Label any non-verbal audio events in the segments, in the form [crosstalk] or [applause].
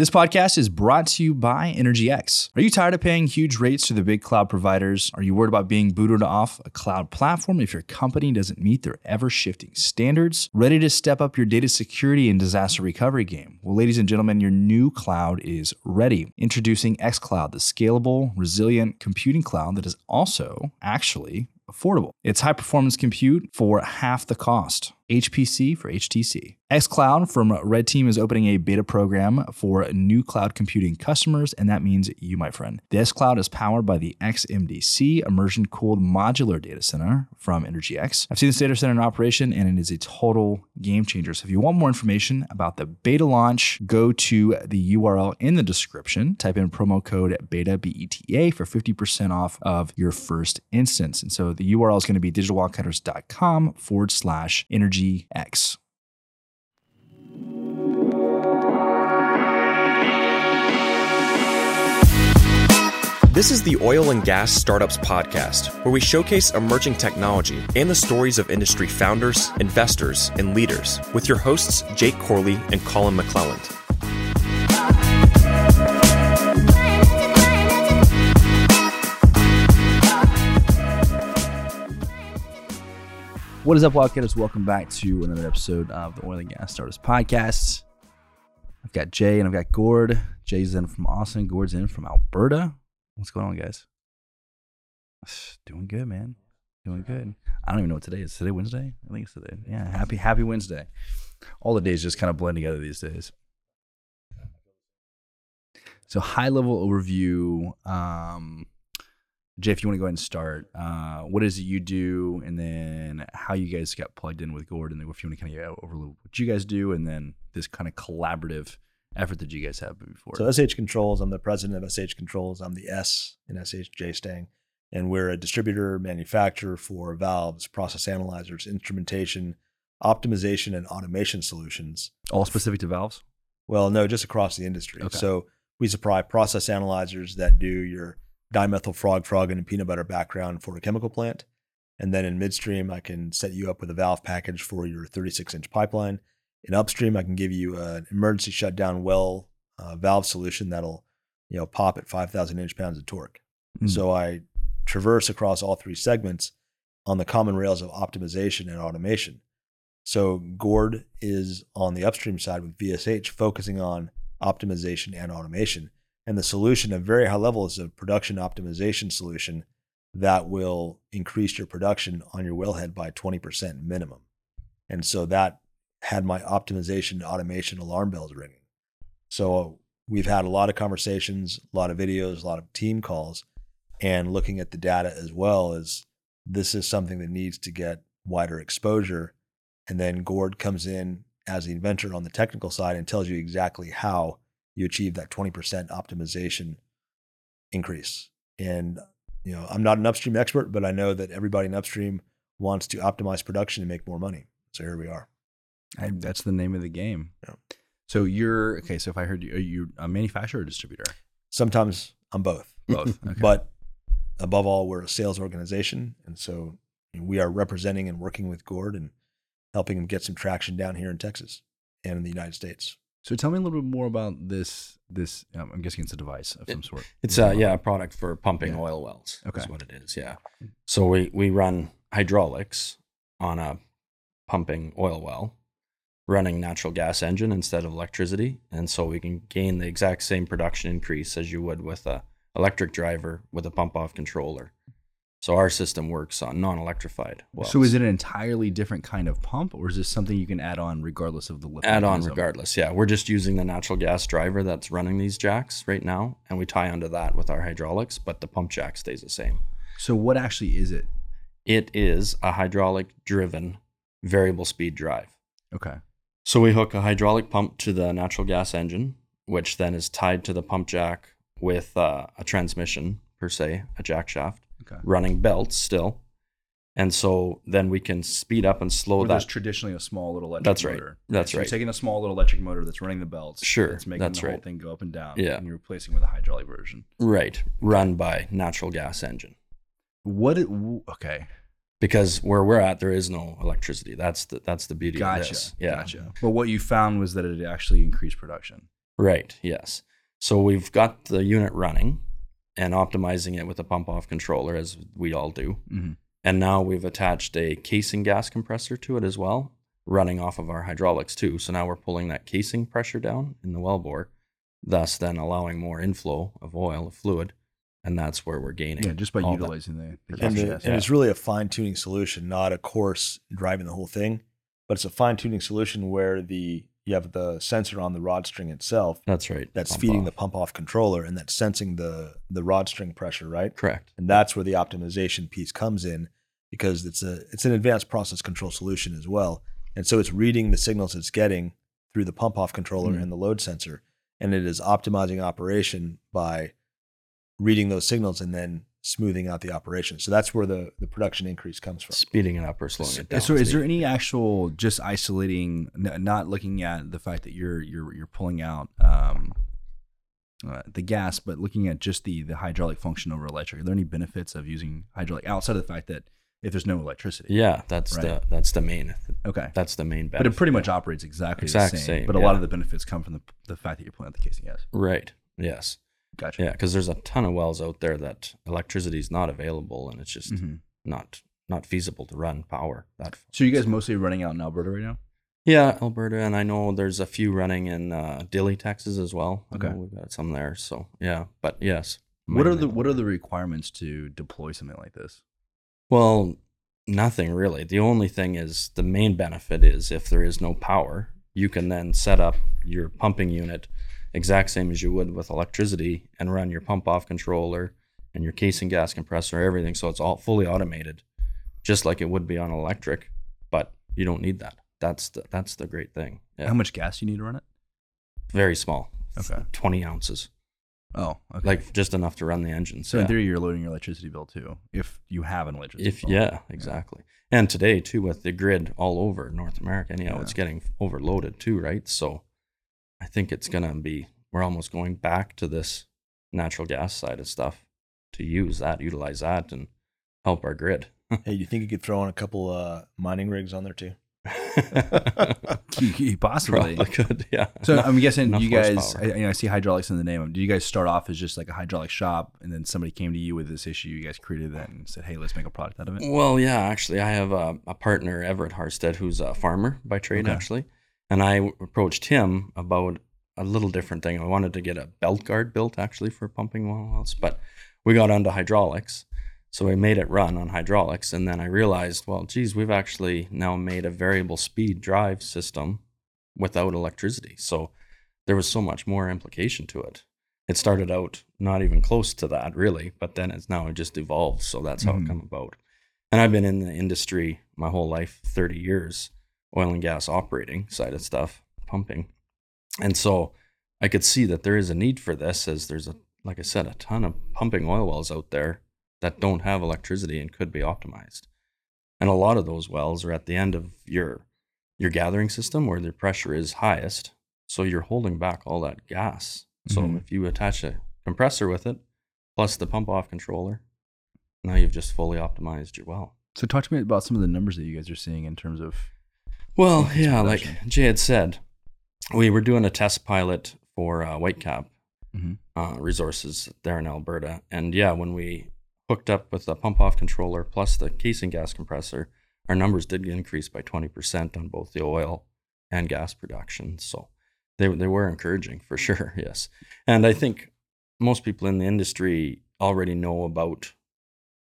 This podcast is brought to you by EnergyX. Are you tired of paying huge rates to the big cloud providers? Are you worried about being booted off a cloud platform if your company doesn't meet their ever shifting standards? Ready to step up your data security and disaster recovery game? Well, ladies and gentlemen, your new cloud is ready. Introducing xCloud, the scalable, resilient computing cloud that is also actually affordable. It's high performance compute for half the cost. HPC for HTC. xCloud from Red Team is opening a beta program for new cloud computing customers, and that means you, my friend. The xCloud is powered by the XMDC immersion cooled modular data center from EnergyX. I've seen this data center in operation, and it is a total game changer. So if you want more information about the beta launch, go to the URL in the description. Type in promo code BETA BETA for 50% off of your first instance. And so the URL is going to be digitalwildcatters.com forward slash energy GX. This is the Oil and Gas Startups Podcast, where we showcase emerging technology and the stories of industry founders, investors, and leaders with your hosts, Jake Corley and Collin McLelland. What is up, Wildcatters? Welcome back to another episode of the Oil and Gas Startups Podcast. I've got Jay and I've got Gord. Jay's in from Austin, Gord's in from Alberta. What's going on, guys? [sighs] Doing good, man. Doing good. I don't even know what today is. Today Wednesday? I think it's today. Yeah, happy happy Wednesday. All the days just kind of blend together these days. So high level overview. Um, Jay, if you want to go ahead and start, uh, what is it you do, and then how you guys got plugged in with Gord, and if you want to kind of get over what you guys do, and then this kind of collaborative effort that you guys have before. So SH Controls, I'm the president of SH Controls. I'm the S in SHJ Stang, and we're a distributor manufacturer for valves, process analyzers, instrumentation, optimization, and automation solutions. All specific to valves? Well, no, just across the industry. Okay. So we supply process analyzers that do your dimethyl frog frog and peanut butter background for a chemical plant. And then in midstream, I can set you up with a valve package for your 36 inch pipeline. In upstream, I can give you an emergency shutdown well uh, valve solution that'll you know pop at 5,000 inch pounds of torque. Mm. So I traverse across all three segments on the common rails of optimization and automation. So Gord is on the upstream side with VSH, focusing on optimization and automation. And the solution at very high level is a production optimization solution that will increase your production on your wellhead by 20% minimum. And so that had my optimization automation alarm bells ringing. So we've had a lot of conversations, a lot of videos, a lot of team calls, and looking at the data as well as this is something that needs to get wider exposure. And then Gord comes in as the inventor on the technical side and tells you exactly how you achieve that 20% optimization increase. And you know, I'm not an upstream expert, but I know that everybody in upstream wants to optimize production and make more money. So here we are. I, that's the name of the game. Yeah. So you're okay. So if I heard you, are you a manufacturer or distributor? Sometimes I'm both, Both. [laughs] Okay. but above all, we're a sales organization, and so we are representing and working with Gord and helping him get some traction down here in Texas and in the United States. So tell me a little bit more about this. This um, I'm guessing it's a device of some sort. It's uh yeah, a product for pumping Yeah. oil wells. Okay. Is what it is. Yeah. So we we run hydraulics on a pumping oil well, running natural gas engine instead of electricity, and so we can gain the exact same production increase as you would with a electric driver with a pump off controller. So our system works on non-electrified wells. So is it an entirely different kind of pump, or is this something you can add on regardless of the lift add on regardless? Yeah, we're just using the natural gas driver that's running these jacks right now, and we tie onto that with our hydraulics, but the pump jack stays the same. So what actually is it? It is a hydraulic driven variable speed drive. Okay. So we hook a hydraulic pump to the natural gas engine, which then is tied to the pump jack with uh, a transmission per se, a jack shaft, Okay. running belts still. And so then we can speed up and slow Or there's that. traditionally a small little electric That's right. motor. That's so right. You're taking a small little electric motor that's running the belts. Sure, That's making that's the whole thing go up and down. Yeah. And you're replacing with a hydraulic version. Right, run by natural gas engine. What? It, okay. Because where we're at, there is no electricity. That's the that's the beauty of Gotcha. this. Yeah. Gotcha. But what you found was that it actually increased production. Right. Yes. So we've got the unit running and optimizing it with a pump off controller, as we all do. Mhm. And now we've attached a casing gas compressor to it as well, running off of our hydraulics too. So now we're pulling that casing pressure down in the wellbore, thus then allowing more inflow of oil, of fluid. And that's where we're gaining. Yeah, just by all that. utilizing the, the and, the- gas. and it's really a fine tuning solution, not a coarse driving the whole thing, but it's a fine tuning solution where the you have the sensor on the rod string itself That's right. that's Pump feeding off. the pump off controller and that's sensing the the rod string pressure, right? Correct. And that's where the optimization piece comes in because it's a it's an advanced process control solution as well. And so it's reading the signals it's getting through the pump off controller Mhm. and the load sensor and it is optimizing operation by reading those signals and then smoothing out the operation. So that's where the the production increase comes from. Speeding it up or slowing it down. So, is there any actual just isolating, n- not looking at the fact that you're you're you're pulling out um, uh, the gas, but looking at just the the hydraulic function over electric? Are there any benefits of using hydraulic outside of the fact that if there's no electricity? Yeah, that's Right. the that's the main Okay. that's the main benefit. But it pretty yeah. much operates exactly Exact the same. same, but a lot of the benefits come from the, the fact that you're pulling out the casing gas. right. Yes. Gotcha. Yeah, because there's a ton of wells out there that electricity is not available, and it's just Mhm. not not feasible to run power. That So you guys mostly running out in Alberta right now? yeah, Alberta, and I know there's a few running in uh, Dilley, Texas as well. Okay. we've got some there. So yeah, but yes. What are the what are the requirements to deploy something like this? Well, nothing really. The only thing is the main benefit is if there is no power, you can then set up your pumping unit exact same as you would with electricity and run your pump off controller and your casing gas compressor, everything. So it's all fully automated, just like it would be on electric, but you don't need that. That's the that's the great thing. Yeah. How much gas do you need to run it? Very small. Okay. 20 ounces. Oh, okay. Like just enough to run the engine. so yeah. in theory, you're loading your electricity bill too, if you have an electricity. if bill. yeah exactly and today too with the grid all over north america you know Yeah. it's getting overloaded too right so i think it's gonna be we're almost going back to this natural gas side of stuff to use that utilize that and help our grid [laughs] Hey, you think you could throw in a couple uh, mining rigs on there too? [laughs] [laughs] You- you possibly. Probably could yeah So I'm guessing you guys. I, you know, I see hydraulics in the name. Do you guys start off as just like a hydraulic shop, and then somebody came to you with this issue? You guys created that and said, "Hey, let's make a product out of it." Well, yeah, actually, I have a, a partner, Everett Harstead, who's a farmer by trade, Okay. actually. And I approached him about a little different thing. I wanted to get a belt guard built, actually, for pumping wells, but we got onto hydraulics. So I made it run on hydraulics. And then I realized, well, geez, we've actually now made a variable speed drive system without electricity. So there was so much more implication to it. It started out not even close to that, really, but then it's now just evolved. So that's how Mhm. it come about. And I've been in the industry my whole life, 30 years, oil and gas operating side of stuff, pumping. And so I could see that there is a need for this as there's a, like I said, a ton of pumping oil wells out there that don't have electricity and could be optimized. And a lot of those wells are at the end of your your gathering system where the pressure is highest. So you're holding back all that gas. So Mhm. if you attach a compressor with it, plus the pump off controller, now you've just fully optimized your well. So talk to me about some of the numbers that you guys are seeing in terms of. Well, yeah, like. Jay had said, we were doing a test pilot for uh, Whitecap Mhm. uh, resources there in Alberta. And yeah, when we hooked up with the pump off controller plus the casing gas compressor, our numbers did increase by 20% on both the oil and gas production. So they, they were encouraging for [laughs] sure, yes. And I think most people in the industry already know about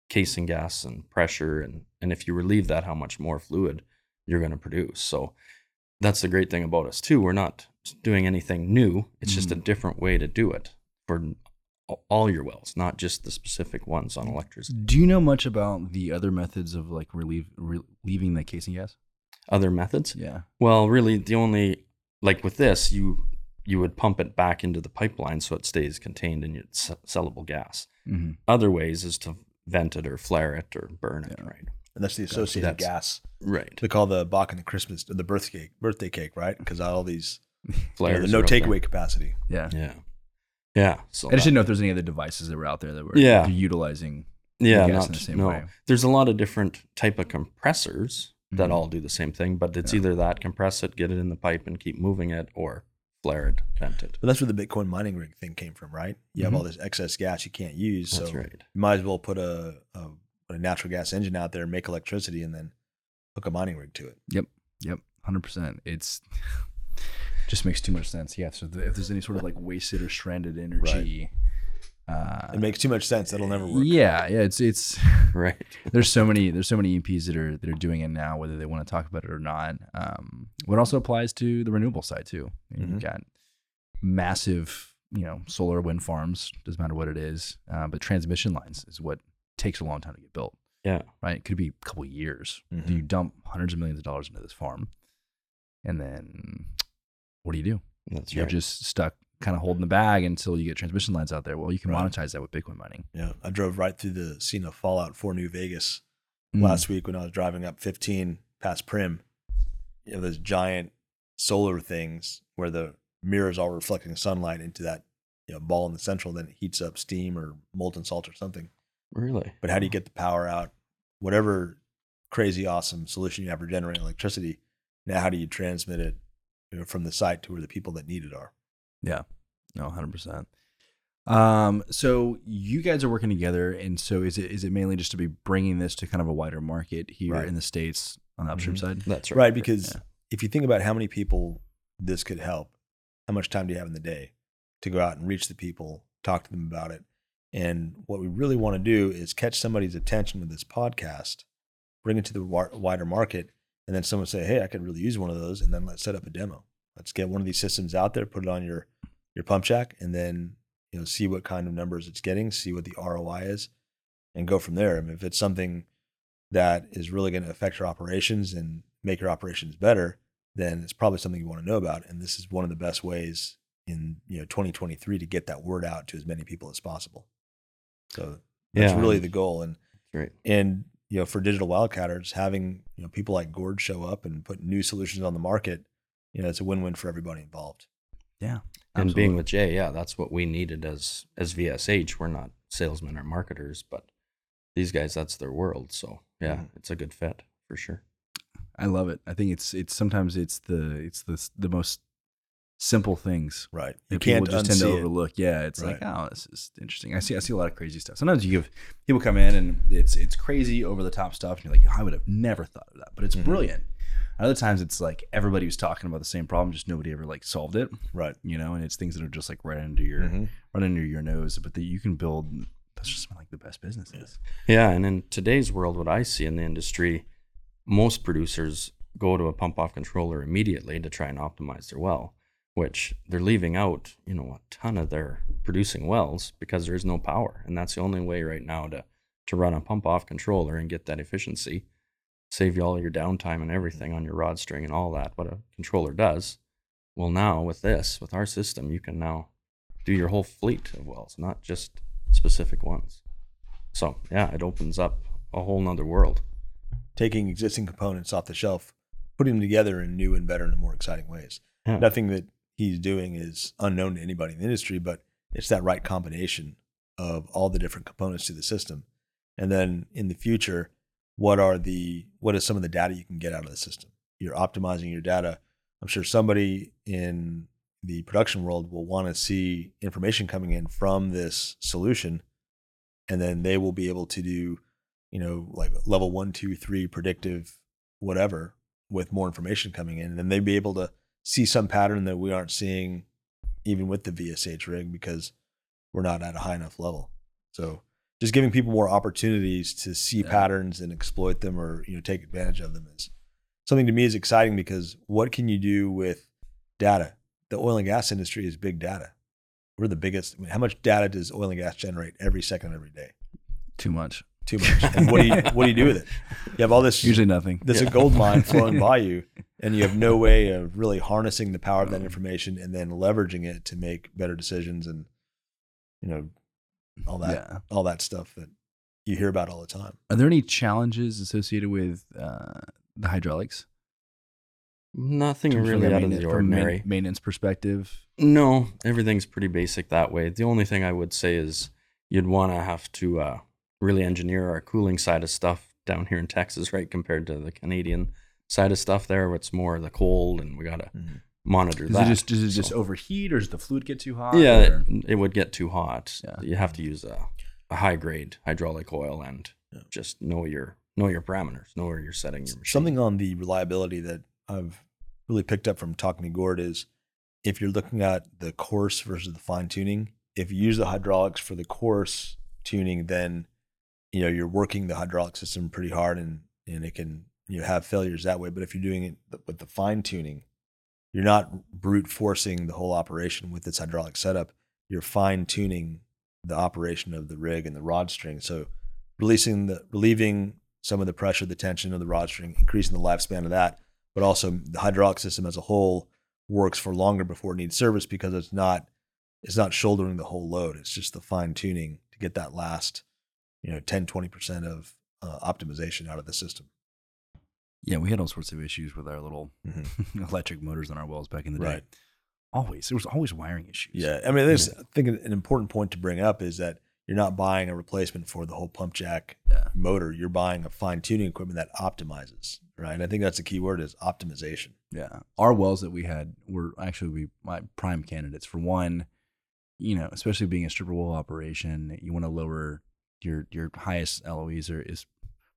casing gas and pressure. And, and if you relieve that, how much more fluid you're going to produce. So that's the great thing about us, too. We're not doing anything new, it's just a different way to do it for all your wells, not just the specific ones on electricity. Do you know much about the other methods of like relieve, relieving the casing gas? Other methods? Yeah. Well, really, the only like with this, you you would pump it back into the pipeline so it stays contained in your sellable gas. hmm Other ways is to vent it or flare it or burn it, Yeah. right? And that's the associated That's- gas. Right. They call the Bach and the Christmas, the birthday cake, birthday cake, right? Because all these, [laughs] you know, Flares the no are up there. takeaway capacity. Yeah. Yeah. Yeah. So I just that- didn't know if there's any other devices that were out there that were Yeah. utilizing. yeah, gas not in the same no. way. There's a lot of different type of compressors that Mhm. all do the same thing, but it's Yeah. either that compress it, get it in the pipe, and keep moving it, or flare it, vent it. But that's where the Bitcoin mining rig thing came from, right? You have Mhm. all this excess gas you can't use, That's so right. you might as well put a, a put a natural gas engine out there, make electricity, and then hook a mining rig to it. Yep, Yep. hundred percent. It's [laughs] just makes too much sense. Yeah. So th- if there's any sort of like wasted or stranded energy, uh, It makes too much sense. That'll never work. Yeah, yeah. It's it's [laughs] Right. [laughs] there's so many there's so many EPs that are that are doing it now, whether they want to talk about it or not. Um, what also applies to the renewable side too. You know, Mhm. You've got massive, you know, solar wind farms. Doesn't matter what it is, uh, but transmission lines is what takes a long time to get built. Yeah. Right. It could be a couple of years. Mhm. You dump hundreds of millions of dollars into this farm, and then what do you do? That's You're right. just stuck, kind of holding the bag until you get transmission lines out there. Well, you can Right. monetize that with Bitcoin mining. Yeah, I drove right through the scene of Fallout 4 New Vegas Mm. last week when I was driving up 15 past Primm. You know, those giant solar things where the mirrors all reflecting sunlight into that you know, ball in the central, then it heats up steam or molten salt or something. Really. But how do you get the power out? Whatever crazy awesome solution you have for generating electricity, now how do you transmit it you know, from the site to where the people that need it are? Yeah. No, hundred percent. Um, so you guys are working together, and so is it is it mainly just to be bringing this to kind of a wider market here Right. in the states on the upstream Mhm. side? That's right. Right, because Yeah. if you think about how many people this could help, how much time do you have in the day to go out and reach the people, talk to them about it? And what we really want to do is catch somebody's attention with this podcast, bring it to the wider market, and then someone say, "Hey, I could really use one of those," and then let's set up a demo. Let's get one of these systems out there, put it on your your pump jack, and then you know see what kind of numbers it's getting, see what the ROI is, and go from there. I mean, if it's something that is really going to affect your operations and make your operations better, then it's probably something you want to know about. And this is one of the best ways in you know 2023 to get that word out to as many people as possible. So that's Yeah. really the goal. And Right. and you know for digital wildcatters, having you know people like Gord show up and put new solutions on the market, you know it's a win-win for everybody involved. Yeah, And being with Jay, yeah, that's what we needed as as VSH. We're not salesmen or marketers, but these guys, that's their world. So yeah, Mhm. it's a good fit for sure. I love it. I think it's it's sometimes it's the it's the the most simple things Right. You that people can't just tend to it. overlook. Yeah, it's like, oh, this is interesting. I see I see a lot of crazy stuff. Sometimes you give people come in and it's it's crazy over the top stuff, and you're like, I would have never thought of that, but it's Mhm. brilliant. Other times it's like everybody was talking about the same problem, just nobody ever like solved it. Right. You know, and it's things that are just like right under your Mhm. right under your nose, but that you can build. That's just like the best businesses. Yeah, and in today's world, what I see in the industry, most producers go to a pump off controller immediately to try and optimize their well, which they're leaving out, you know, a ton of their producing wells because there is no power, and that's the only way right now to to run a pump off controller and get that efficiency, save you all your downtime and everything on your rod string and all that. What a controller does. Well, now with this, with our system, you can now do your whole fleet of wells, not just specific ones. So yeah, it opens up a whole nother world. Taking existing components off the shelf, putting them together in new and better and more exciting ways. Yeah. Nothing that he's doing is unknown to anybody in the industry, but it's that right combination of all the different components to the system. And then in the future, what are the what is some of the data you can get out of the system? You're optimizing your data. I'm sure somebody in the production world will want to see information coming in from this solution, and then they will be able to do, you know, like level one, two, three predictive, whatever, with more information coming in, and then they'd be able to see some pattern that we aren't seeing even with the VSH rig because we're not at a high enough level. So just giving people more opportunities to see Yeah. patterns and exploit them or you know take advantage of them is something to me is exciting because what can you do with data? The oil and gas industry is big data. We're the biggest. I mean, how much data does oil and gas generate every second, every day? Too much. Too much. And what do you what do you do with it? You have all this Usually nothing. there's a gold mine [laughs] flowing by you and you have no way of really harnessing the power of that information and then leveraging it to make better decisions and you know all that Yeah. all that stuff that you hear about all the time Are there any challenges associated with uh, the hydraulics? Nothing From- from really out of maintenance- the from ordinary. maintenance perspective. No, everything's pretty basic that way. The only thing I would say is you'd want to have to uh, really engineer our cooling side of stuff down here in Texas, right, compared to the Canadian side of stuff there, it's more the cold and we got to mm-hmm. monitor Does that. it just does it just overheat or does the fluid get too hot? yeah, it, it would get too hot. Yeah. You have to use a, a high grade hydraulic oil and Yeah. just know your know your parameters, know where you're setting your machine. Something on the reliability that I've really picked up from talking to Gord is if you're looking at the coarse versus the fine tuning, if you use the hydraulics for the coarse tuning, then you know you're working the hydraulic system pretty hard and and it can you know, have failures that way. But if you're doing it with the fine tuning, you're not brute forcing the whole operation with its hydraulic setup. You're fine tuning the operation of the rig and the rod string. So releasing the relieving some of the pressure, the tension of the rod string, increasing the lifespan of that, but also the hydraulic system as a whole works for longer before it needs service because it's not it's not shouldering the whole load. It's just the fine tuning to get that last, you know, 10, 20% of uh, optimization out of the system. yeah, we had all sorts of issues with our little Mhm. [laughs] electric motors on our wells back in the day. Right. Always, there was always wiring issues. Yeah, I mean, there's I think an important point to bring up is that you're not buying a replacement for the whole pump jack Yeah. motor. You're buying a fine tuning equipment that optimizes, right? And I think that's the key word is optimization. Yeah. Our wells that we had were actually we my prime candidates for one, you know, especially being a stripper well operation, you want to lower your your highest LOEs are is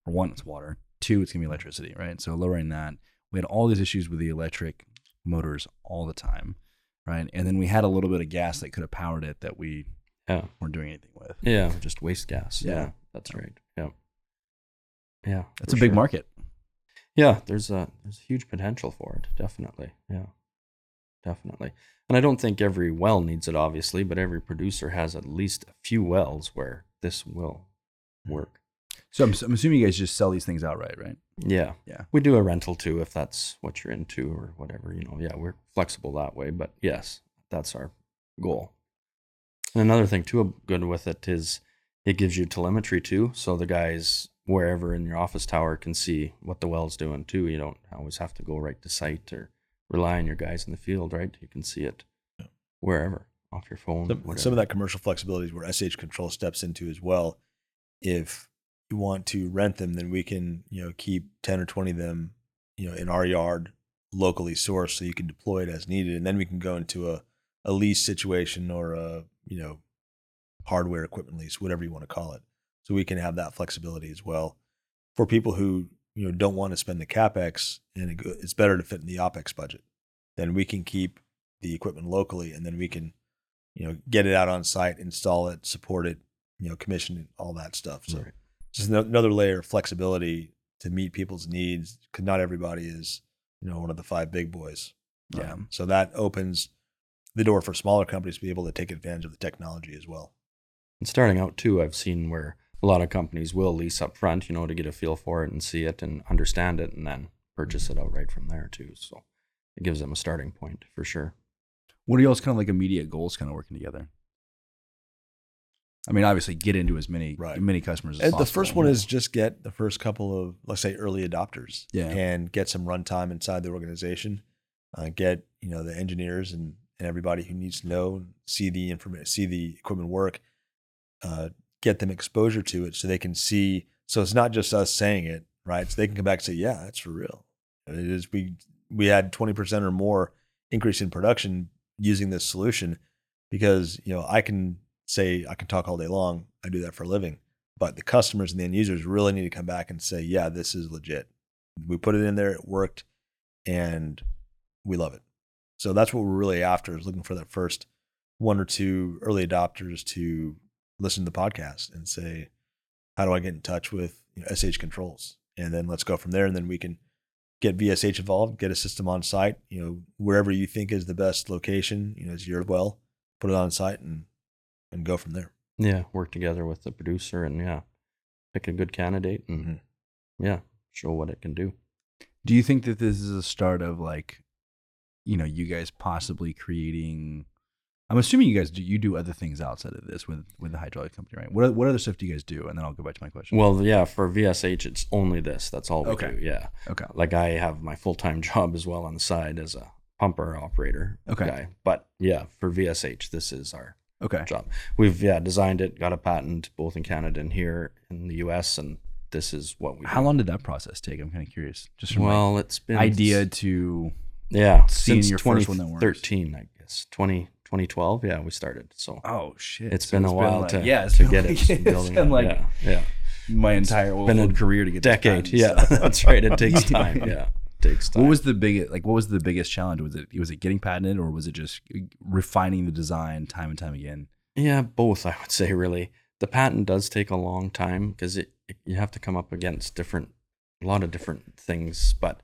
for one, it's water. Two, it's gonna be electricity, right? So lowering that. We had all these issues with the electric motors all the time. Right. And then we had a little bit of gas that could have powered it that we Yeah. weren't doing anything with. Yeah, just waste gas. Yeah. Yeah, that's right. Yeah. Yeah. That's a big sure. market. Yeah, there's a there's a huge potential for it. Definitely. Yeah. Definitely. And I don't think every well needs it obviously, but every producer has at least a few wells where this will hmm. work. So I'm, I'm assuming you guys just sell these things outright, right? Yeah. Yeah. We do a rental too if that's what you're into or whatever, you know. Yeah, we're flexible that way, but yes, that's our goal. And another thing too good with it is it gives you telemetry too, so the guys wherever in your office tower can see what the well's doing too. You don't always have to go right to site or rely on your guys in the field, right? You can see it Yeah. wherever off your phone. Some, some of that commercial flexibility is where SH Control steps into as well. If you want to rent them, then we can, you know, keep 10 or 20 of them, you know, in our yard locally sourced so you can deploy it as needed. And then we can go into a, a lease situation or a, you know, hardware equipment lease, whatever you want to call it. So we can have that flexibility as well for people who, you know, don't want to spend the capex and it's better to fit in the opex budget. Then we can keep the equipment locally and then we can you know, get it out on site, install it, support it, you know, commission it, all that stuff. So Right. just ano- another layer of flexibility to meet people's needs because not everybody is, you know, one of the five big boys. Yeah. Um, so that opens the door for smaller companies to be able to take advantage of the technology as well. And starting out too, I've seen where a lot of companies will lease up front, you know, to get a feel for it and see it and understand it and then purchase it outright from there too. So it gives them a starting point for sure. What are y'all's kind of like immediate goals kind of working together? I mean, obviously, get into as many Right. many customers as And possible. the first one is just get the first couple of, let's say, early adopters, Yeah. and get some runtime inside the organization. Uh, get you know the engineers and, and everybody who needs to know, see the information, see the equipment work, uh, get them exposure to it so they can see. So it's not just us saying it, right? So they can come back and say, "Yeah, that's for real." It is. We we had twenty percent or more increase in production using this solution because you know I can say I can talk all day long. I do that for a living but the customers and the end users really need to come back and say, yeah, this is legit. We put it in there, it worked, and we love it. So that's what we're really after is looking for that first one or two early adopters to listen to the podcast and say, how do I get in touch with you know, SH controls? And then let's go from there. And then we can get VSH involved, get a system on site, you know, wherever you think is the best location, you know, is your well, put it on site and, and go from there. Yeah, work together with the producer and yeah, pick a good candidate and Mhm. yeah, show what it can do. Do you think that this is a start of like, you know, you guys possibly creating? I'm assuming you guys do. You do other things outside of this with with the hydraulic company, right? What what other stuff do you guys do? And then I'll go back to my question. Well, yeah, for VSH, it's only this. That's all we Okay. do. Yeah. okay, Like I have my full time [laughs] job as well on the side as a pumper operator Okay. guy. But yeah, for VSH, this is our okay, job. We've yeah designed it, got a patent both in Canada and here in the U.S. And this is what we. How do. long did that process take? I'm kind of curious. Just from Well, it's been idea to Yeah, seeing since your first one that works. 2013, I guess 20, 2012. Yeah, we started. So Oh shit! it's So been a while like- to yeah, it's to get like- it [laughs] it's been like yeah, yeah, my entire been a career to get decade. Yeah, so. [laughs] that's right. It takes [laughs] time. Yeah, it takes time. What was the biggest like? What was the biggest challenge? Was it was it getting patented or was it just refining the design time and time again? Yeah, both. I would say really. The patent does take a long time because it, it- you have to come up against different, a lot of different things. But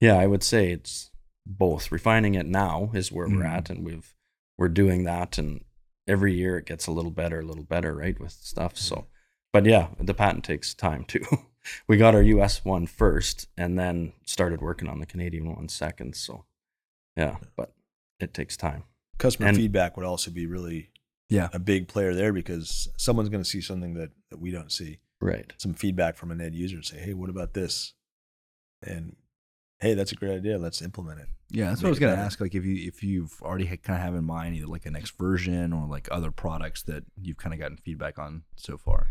yeah, I would say it's both. Refining it now is where we're Mhm. at, and we've we're doing that, and every year it gets a little better, a little better, right, with stuff. So, mm-hmm. but yeah, the patent takes time too. [laughs] we got our U.S. one first, and then started working on the Canadian one second. So, yeah, but it takes time. Customer And- feedback would also be really Yeah. a big player there because someone's going to see something that, that we don't see. Right. Some feedback from an end user and say, hey, what about this? And hey, that's a great idea. Let's implement it. Yeah, that's Make what I was gonna better. ask. Like, if you if you've already had, kind of have in mind either like a next version or like other products that you've kind of gotten feedback on so far.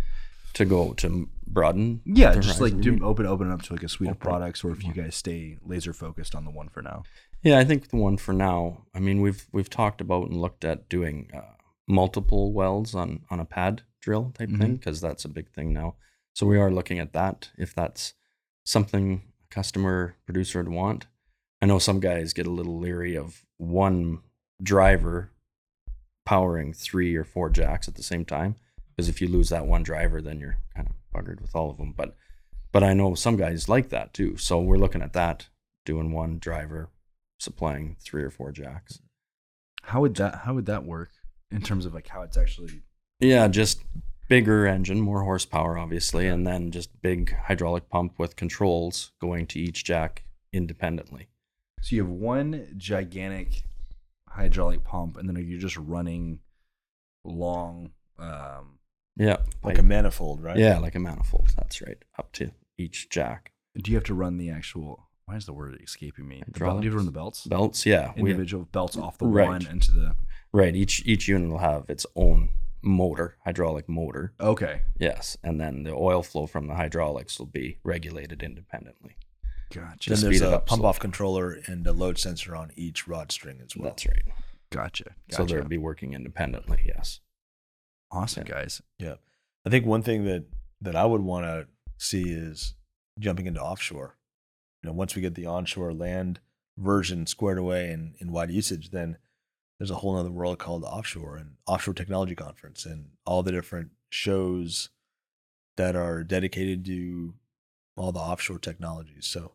To go to broaden. Yeah, just like do open open it up to like a suite of products, or if you guys stay laser focused on the one for now. Yeah, I think the one for now. I mean, we've we've talked about and looked at doing uh, multiple welds on on a pad drill type thing because that's a big thing now. So we are looking at that if that's something a customer producer would want. I know some guys get a little leery of one driver powering three or four jacks at the same time because if you lose that one driver, then you're kind of buggered with all of them. But but I know some guys like that too. So we're looking at that, doing one driver supplying three or four jacks. How would that How would that work in terms of like how it's actually? Yeah, just bigger engine, more horsepower, obviously, and then just big hydraulic pump with controls going to each jack independently. So you have one gigantic hydraulic pump, and then are you just running long? Um, Yeah, Like a manifold, right? yeah, like a manifold. That's right, up to each jack. do you have to run the actual? Why is the word escaping me? The belt, do you have to run the belts? Belts, yeah, we Individual belts off the Right. one into the. right. Each each unit will have its own motor, hydraulic motor. Okay, Yes, and then the oil flow from the hydraulics will be regulated independently. gotcha. Then there's speed a up pump so- off controller and a load sensor on each rod string as well. That's right. Gotcha. So Gotcha. they'll be working independently. Yes. awesome, Yeah. guys. Yeah. I think one thing that that I would want to see is jumping into offshore. You know, once we get the onshore land version squared away and in wide usage, then there's a whole other world called offshore and offshore technology conference and all the different shows that are dedicated to all the offshore technologies. So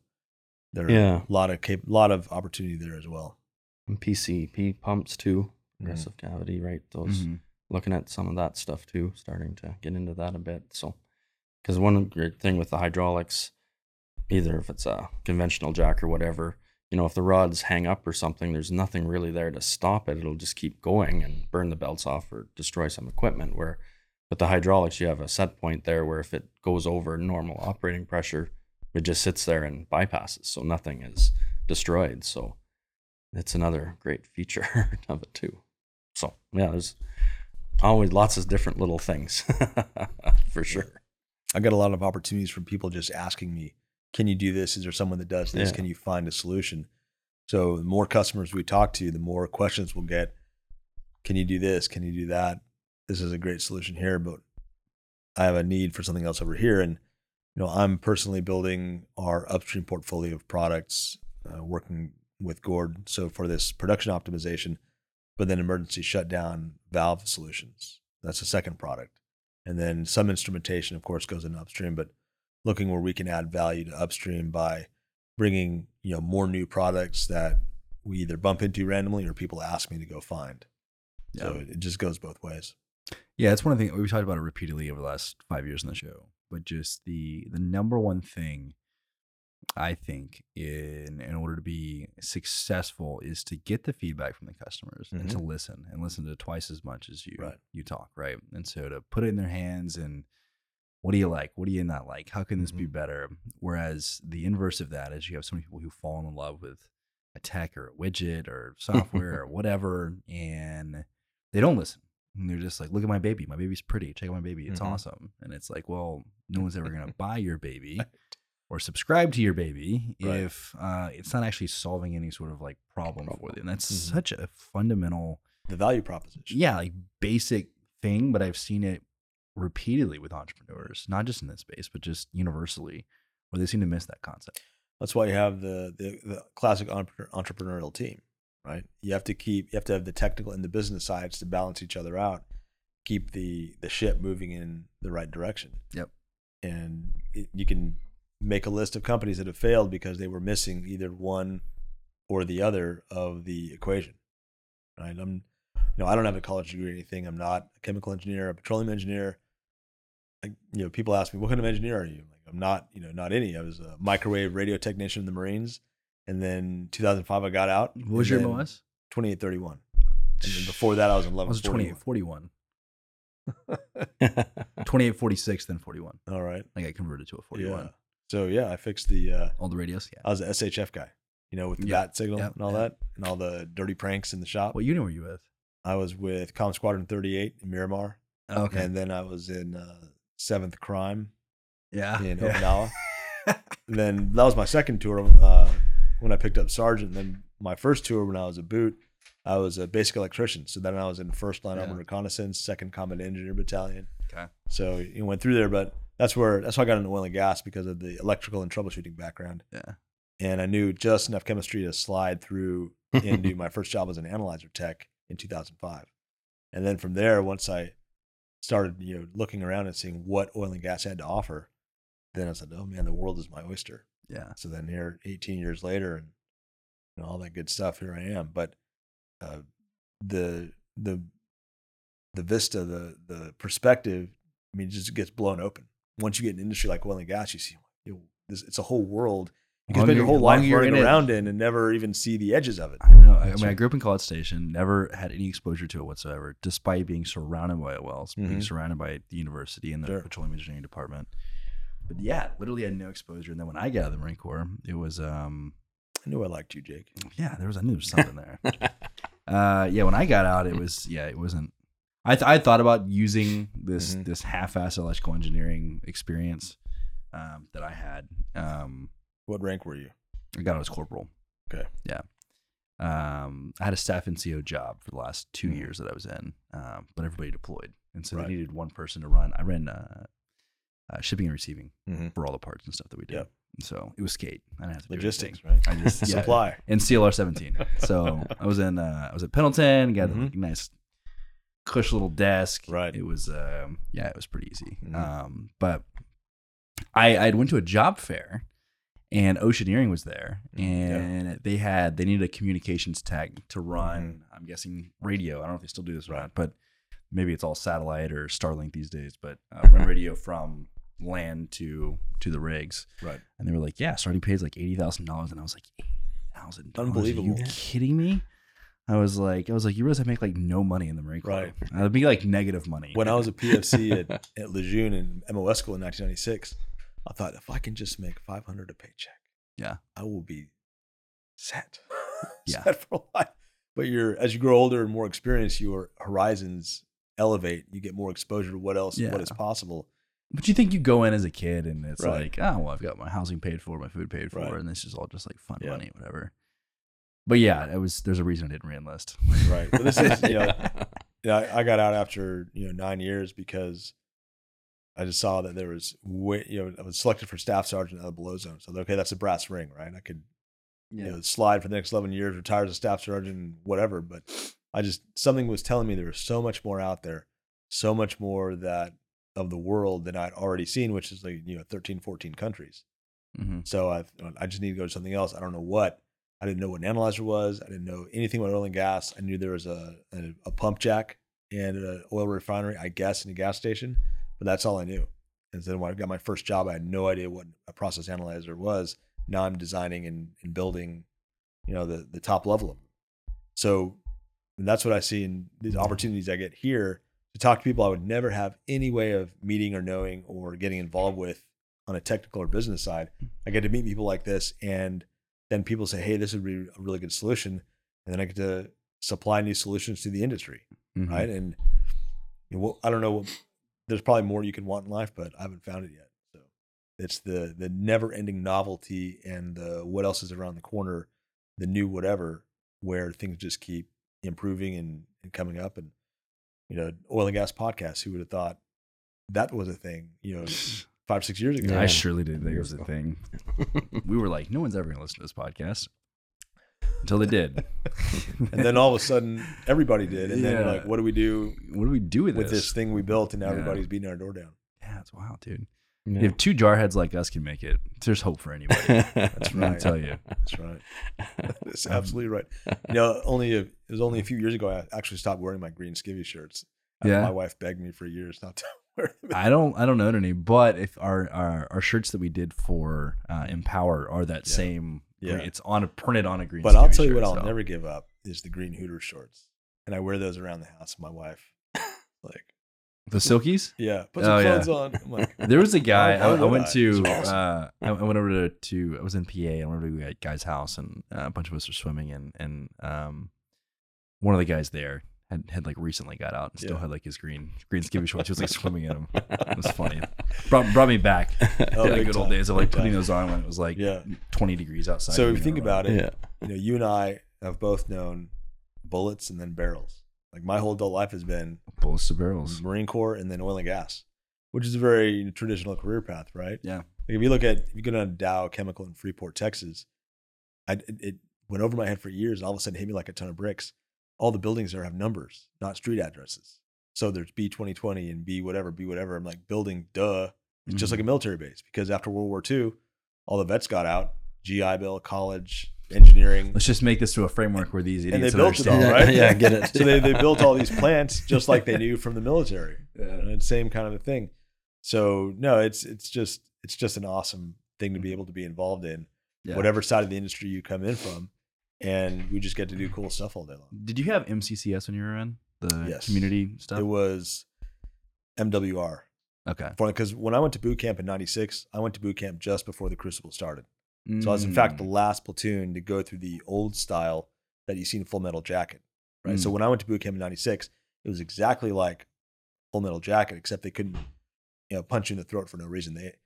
there are Yeah. a lot of cap- lot of opportunity there as well. And PCP pumps too, Mhm. progressive cavity, right? Those Mhm. looking at some of that stuff too, starting to get into that a bit. So, because one great thing with the hydraulics, either if it's a conventional jack or whatever, you know, if the rods hang up or something, there's nothing really there to stop it. It'll just keep going and burn the belts off or destroy some equipment. Where with the hydraulics, you have a set point there where if it goes over normal operating pressure, it just sits there and bypasses. So nothing is destroyed. So it's another great feature [laughs] of it too. So yeah, there's always lots of different little things [laughs] for sure. I got a lot of opportunities from people just asking me, "Can you do this? Is there someone that does this? Yeah. Can you find a solution?" So the more customers we talk to, the more questions we'll get. Can you do this? Can you do that? This is a great solution here, but I have a need for something else over here. And you know, I'm personally building our upstream portfolio of products, uh, working with Gord. So for this production optimization, but then emergency shutdown valve solutions. That's the second product and then some instrumentation of course goes in upstream but looking where we can add value to upstream by bringing you know more new products that we either bump into randomly or people ask me to go find so Yeah. it, it just goes both ways Yeah, it's one of the things we've talked about it repeatedly over the last five years in the show. But just the the number one thing I think in in order to be successful is to get the feedback from the customers and to mm-hmm. listen and listen to twice as much as you Right. you talk, right? And so to put it in their hands and what do you like? What do you not like? How can this be better? Whereas the inverse of that is you have so many people who fall in love with a tech or a widget or [laughs] software or whatever, and they don't listen. And they're just like, look at my baby. My baby's pretty. Check out my baby. It's Mhm. awesome. And it's like, well, no one's ever going [laughs] to buy your baby or subscribe to your baby Right. if uh, it's not actually solving any sort of like problem, for Problem. And That's Mhm. such a fundamental, The value proposition. yeah, like basic thing. But I've seen it repeatedly with entrepreneurs, not just in this space, but just universally, where they seem to miss that concept. That's why you have the the, the classic entrepreneurial team, right? You have to keep you have to have the technical and the business sides to balance each other out, keep the the ship moving in the right direction. Yep. And it, you can make a list of companies that have failed because they were missing either one or the other of the equation. Right? I'm you know, I don't have a college degree or anything. I'm not a chemical engineer, a petroleum engineer. You know, people ask me, "What kind of engineer are you?" I'm like, I'm not, you know, not any. I was a microwave radio technician in the Marines, and then 2005 I got out. What was your MOS? 2831, and then before that I was in I was 2841. 2841. [laughs] 2846, then 41. All right, I got converted to a 41. yeah. So yeah, I fixed the. Uh, All the radios, yeah. I was an SHF guy, you know, with the Yeah, bat signal yeah, and all yeah. that, and all the dirty pranks in the shop. What unit were you with? I was with Com Squadron 38 in Miramar, Okay. and then I was in uh, Seventh Crime yeah. in. Okinawa. [laughs] And then that was my second tour uh, when I picked up sergeant. And then my first tour when I was a boot, I was a basic electrician. So then I was in first line Yeah. armored reconnaissance, second combat engineer battalion. Okay. So you went through there, but that's where that's why I got into oil and gas because of the electrical and troubleshooting background. Yeah. And I knew just enough chemistry to slide through [laughs] into my first job as an analyzer tech in 2005. And then from there, once I started, you know, looking around and seeing what oil and gas had to offer, then I said, "Oh man, the world is my oyster." Yeah. So then here, 18 years later, and you know, all that good stuff, here I am. But uh, the the the vista, the the perspective, I mean, it just gets blown open. Once you get an industry like oil and gas, you see, you know, this, it's a whole world you can spend your whole life running it. around in and never even see the edges of it. I know. I, I mean, I grew up in College Station, never had any exposure to it whatsoever, despite being surrounded by wells, being Mhm. surrounded by the university and the Sure. petroleum engineering department. But yeah, literally had no exposure. And then when I got out of the Marine Corps, it was, um, I knew I liked you, Jake. yeah, there was, I knew there was [laughs] something there. uh, yeah, when I got out, it was, yeah, it wasn't. I, th- I thought about using this Mhm. this half-ass electrical engineering experience um, that I had. Um, What rank were you? I got out as corporal. Okay. Yeah. Um, I had a staff NCO job for the last 2 Mhm. years that I was in, um, but everybody deployed, and so Right. they needed one person to run. I ran uh, uh, shipping and receiving Mhm. for all the parts and stuff that we did. Yep. And so it was skate. I didn't have to do Logistics, anything. right? I just [laughs] yeah, Supply. in CLR 17. [laughs] So I was in uh, I was at Pendleton, got Mhm. a nice cush little desk. Right. It was um yeah, it was pretty easy. Mhm. Um but I I went to a job fair and Oceaneering was there Mm, yeah. and they had they needed a communications tech to run I'm guessing radio. I don't know if they still do this Mm-hmm. Right. but maybe it's all satellite or Starlink these days, but uh, run [laughs] radio from land to to the rigs. Right. And they were like, "Yeah, starting pay is like eighty thousand dollars," and I was like, 80000 Unbelievable. Are you kidding me?" I was like, "I was like, you realize I make like no money in the Marine Corps? Right. I'd be like negative money." When I was a PFC at, [laughs] at Lejeune in MOS school in 1996, I thought if I can just make 500 a paycheck, Yeah. I will be set. [laughs] Yeah. set for life. But you're as you grow older and more experienced, your horizons elevate. You get more exposure to what else, Yeah. what is possible. but you think you go in as a kid and it's Right. like, oh well, I've got my housing paid for, my food paid for, Right. and this is all just like fun Yeah. money, whatever. But yeah, it was. There's a reason I didn't reenlist. Right. But this is, you know, [laughs] Yeah, I, I got out after you know nine years because I just saw that there was way, you know I was selected for staff sergeant out of the below zone. So okay, that's a brass ring, right? I could you know slide for the next eleven years, retire as a staff sergeant, whatever. But I just something was telling me there was so much more out there, so much more that of the world than I'd already seen, which is like you know 13, 14 countries. hmm So I I just need to go to something else. I don't know what. I didn't know what an analyzer was. I didn't know anything about oil and gas. I knew there was a a, a pump jack and an oil refinery, I guess, in a gas station, but that's all I knew. And then when I got my first job, I had no idea what a process analyzer was. Now I'm designing and, and building, you know, the the top level of them. So and that's what I see in these opportunities I get here to talk to people I would never have any way of meeting or knowing or getting involved with on a technical or business side. I get to meet people like this, and then people say, "Hey, this would be a really good solution," and then I get to supply new solutions to the industry, Mhm. right? And you know, well, I don't know, there's probably more you can want in life, but I haven't found it yet. So It's the the never ending novelty and the what else is around the corner, the new whatever, where things just keep improving and, and coming up. And you know, oil and gas podcasts. Who would have thought that was a thing? You know, [laughs] five six years ago. I surely didn't think it was a thing. [laughs] We were like, no one's ever going to listen to this podcast until they did. [laughs] and then all of a sudden, everybody did. And then you're Yeah. like, what do we do what do we do with, with this thing we built? And now Yeah. everybody's beating our door down. Yeah, it's wild, dude. Yeah. If two jarheads like us can make it, there's hope for anybody. [laughs] That's right. I'm right. tell you. That's right. [laughs] That's absolutely right. You know, only a, it was only a few years ago I actually stopped wearing my green skivvy shirts. after Yeah. my wife begged me for years not to wear them. I don't I don't know any, but if our our, our shirts that we did for uh, Empower are that Yeah. same, Yeah. it's on a printed on a green. But I'll tell you shirt, what, I'll so. never give up is the green Hooter shorts, and I wear those around the house. with My wife, like, the silkies. yeah, put some Oh, yeah. clothes on. I'm like, There was a guy I, I went I? to. Uh, I, I went over to, to. I was in PA. I went over to a guy's house, and uh, a bunch of us were swimming, and and um, one of the guys there had, had like recently got out and still Yeah. had like his green green [laughs] skivvy shorts. He was like swimming in them. It was funny. Brought brought me back. [laughs] Oh, to the big good old days of like putting those on when it was like Yeah. 20 degrees outside. so if You you think about it, yeah. you know, you and I have both known bullets and then barrels. Like my whole adult life has been bullets to barrels. Marine Corps and then oil and gas, which is a very traditional career path, right? Yeah. Like if you look at if you go down to Dow Chemical in Freeport, Texas, I it, it went over my head for years, and all of a sudden hit me like a ton of bricks. All the buildings there have numbers, not street addresses. So there's B twenty twenty and B whatever, B whatever. I'm like building, duh. It's just Mhm. like a military base because after World War II, all the vets got out, GI Bill, college, engineering, Let's just make this to a framework where these idiots and they can built it all, understand. right? Yeah, get it. [laughs] so they, they built all these plants [laughs] just like they knew from the military. [laughs] Yeah. And it's same kind of a thing. So no, it's it's just it's just an awesome thing to be able to be involved in, Yeah. whatever side of the industry you come in from, and we just get to do cool stuff all day long. Did you have MCCS when you were in the Yes. community stuff? It was MWR okay. because when I went to boot camp in '96, I went to boot camp just before the Crucible started. So I was in fact the Mm. last platoon to go through the old style that you see in Full Metal Jacket. Right. So Mm. when I went to boot camp in '96, it was exactly like Full Metal Jacket, except they couldn't, you know, punch you in the throat for no reason. They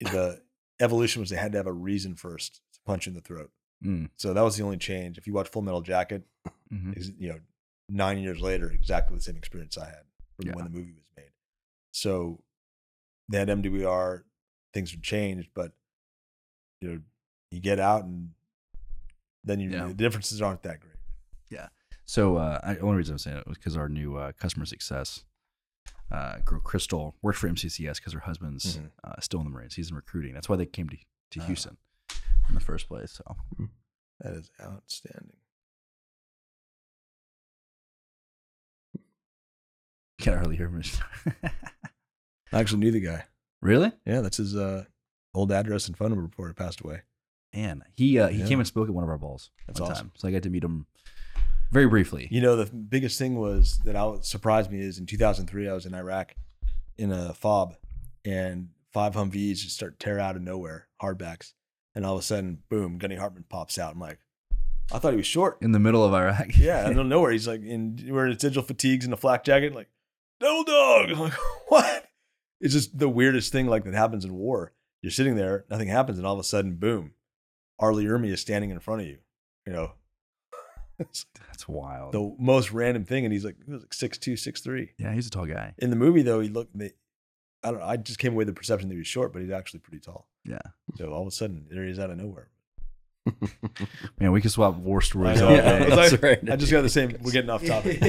the evolution was they had to have a reason first to punch you in the throat. Mm. So that was the only change. If you watch Full Metal Jacket, Mhm. is you know, nine years later, exactly the same experience I had from Yeah. when the movie was made. So they had MWR, things have changed, but you know, you get out and then you Yeah. the differences aren't that great. Yeah. So uh, I, the only reason I'm saying it was because our new uh, customer success uh, girl, Crystal, worked for MCCS because her husband's Mhm. uh, still in the Marines. He's in recruiting. That's why they came to, to Ah. Houston in the first place. So That is outstanding. can't hardly hear him. [laughs] I actually knew the guy. really? Yeah, that's his uh, old address and phone number before he passed away. Man, he uh, he Yeah. came and spoke at one of our balls That's one awesome. time. So I got to meet him very briefly. You know, the biggest thing was that I, surprised me is in 2003, I was in Iraq in a fob, and five Humvees just start tear out of nowhere, hardbacks, and all of a sudden, boom, Gunny Hartman pops out. I'm like, I thought he was short. in the middle of Iraq. Yeah, I don't know where he's like in wearing his digital fatigues and a flak jacket, like double dog. [laughs] I'm like, what? It's just the weirdest thing like that happens in war. You're sitting there, nothing happens, and all of a sudden, boom, R. Lee Ermey is standing in front of you. You know, [laughs] That's wild. the most random thing, and he's like, he was like six two, six three. yeah, he's a tall guy. In the movie, though, he looked. They, I don't know. I just came away with the perception that he was short, but he's actually pretty tall. Yeah. So all of a sudden, there he is out of nowhere. [laughs] Man, we could swap war stories I know. [laughs] Yeah. I [laughs] like- right. I just got the same. We're getting off topic.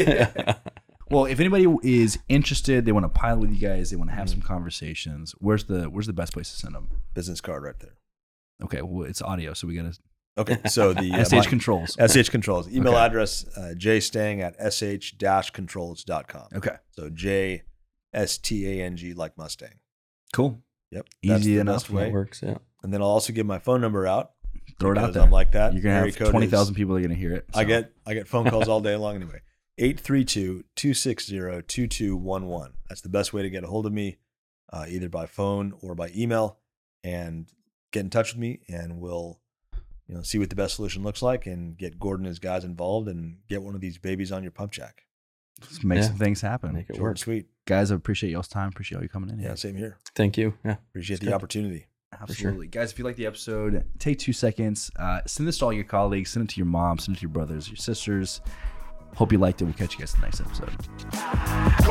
Well, if anybody is interested, they want to pilot with you guys, they want to have Mhm. some conversations. Where's the Where's the best place to send them? Business card right there. Okay, well, it's audio, so we got to Okay, so the uh, SH my- controls. SH Controls. Email Okay. address uh, jstang at sh-controls.com. Okay, So J S T A N G like Mustang. cool. Yep. Easy enough. way. works, yeah. And then I'll also give my phone number out. Throw it out there. I'm like that. You're gonna Area have twenty thousand people are gonna hear it. I get I get phone calls all [laughs] day long anyway. 832-260-2211. That's the best way to get a hold of me, uh, either by phone or by email. And get in touch with me and we'll you know see what the best solution looks like and get Gordon and his guys involved and get one of these babies on your pump jack. Let's make Yeah. some things happen, Make it Short work. sweet. guys. I appreciate y'all's time. Appreciate all you coming in. Here. Yeah, same here. Thank you. Yeah. Appreciate It's the good. opportunity. Absolutely. Guys, if you like the episode, take two seconds. Uh, send this to all your colleagues. Send it to your mom. Send it to your brothers, your sisters. Hope you liked it. We'll catch you guys in the next episode.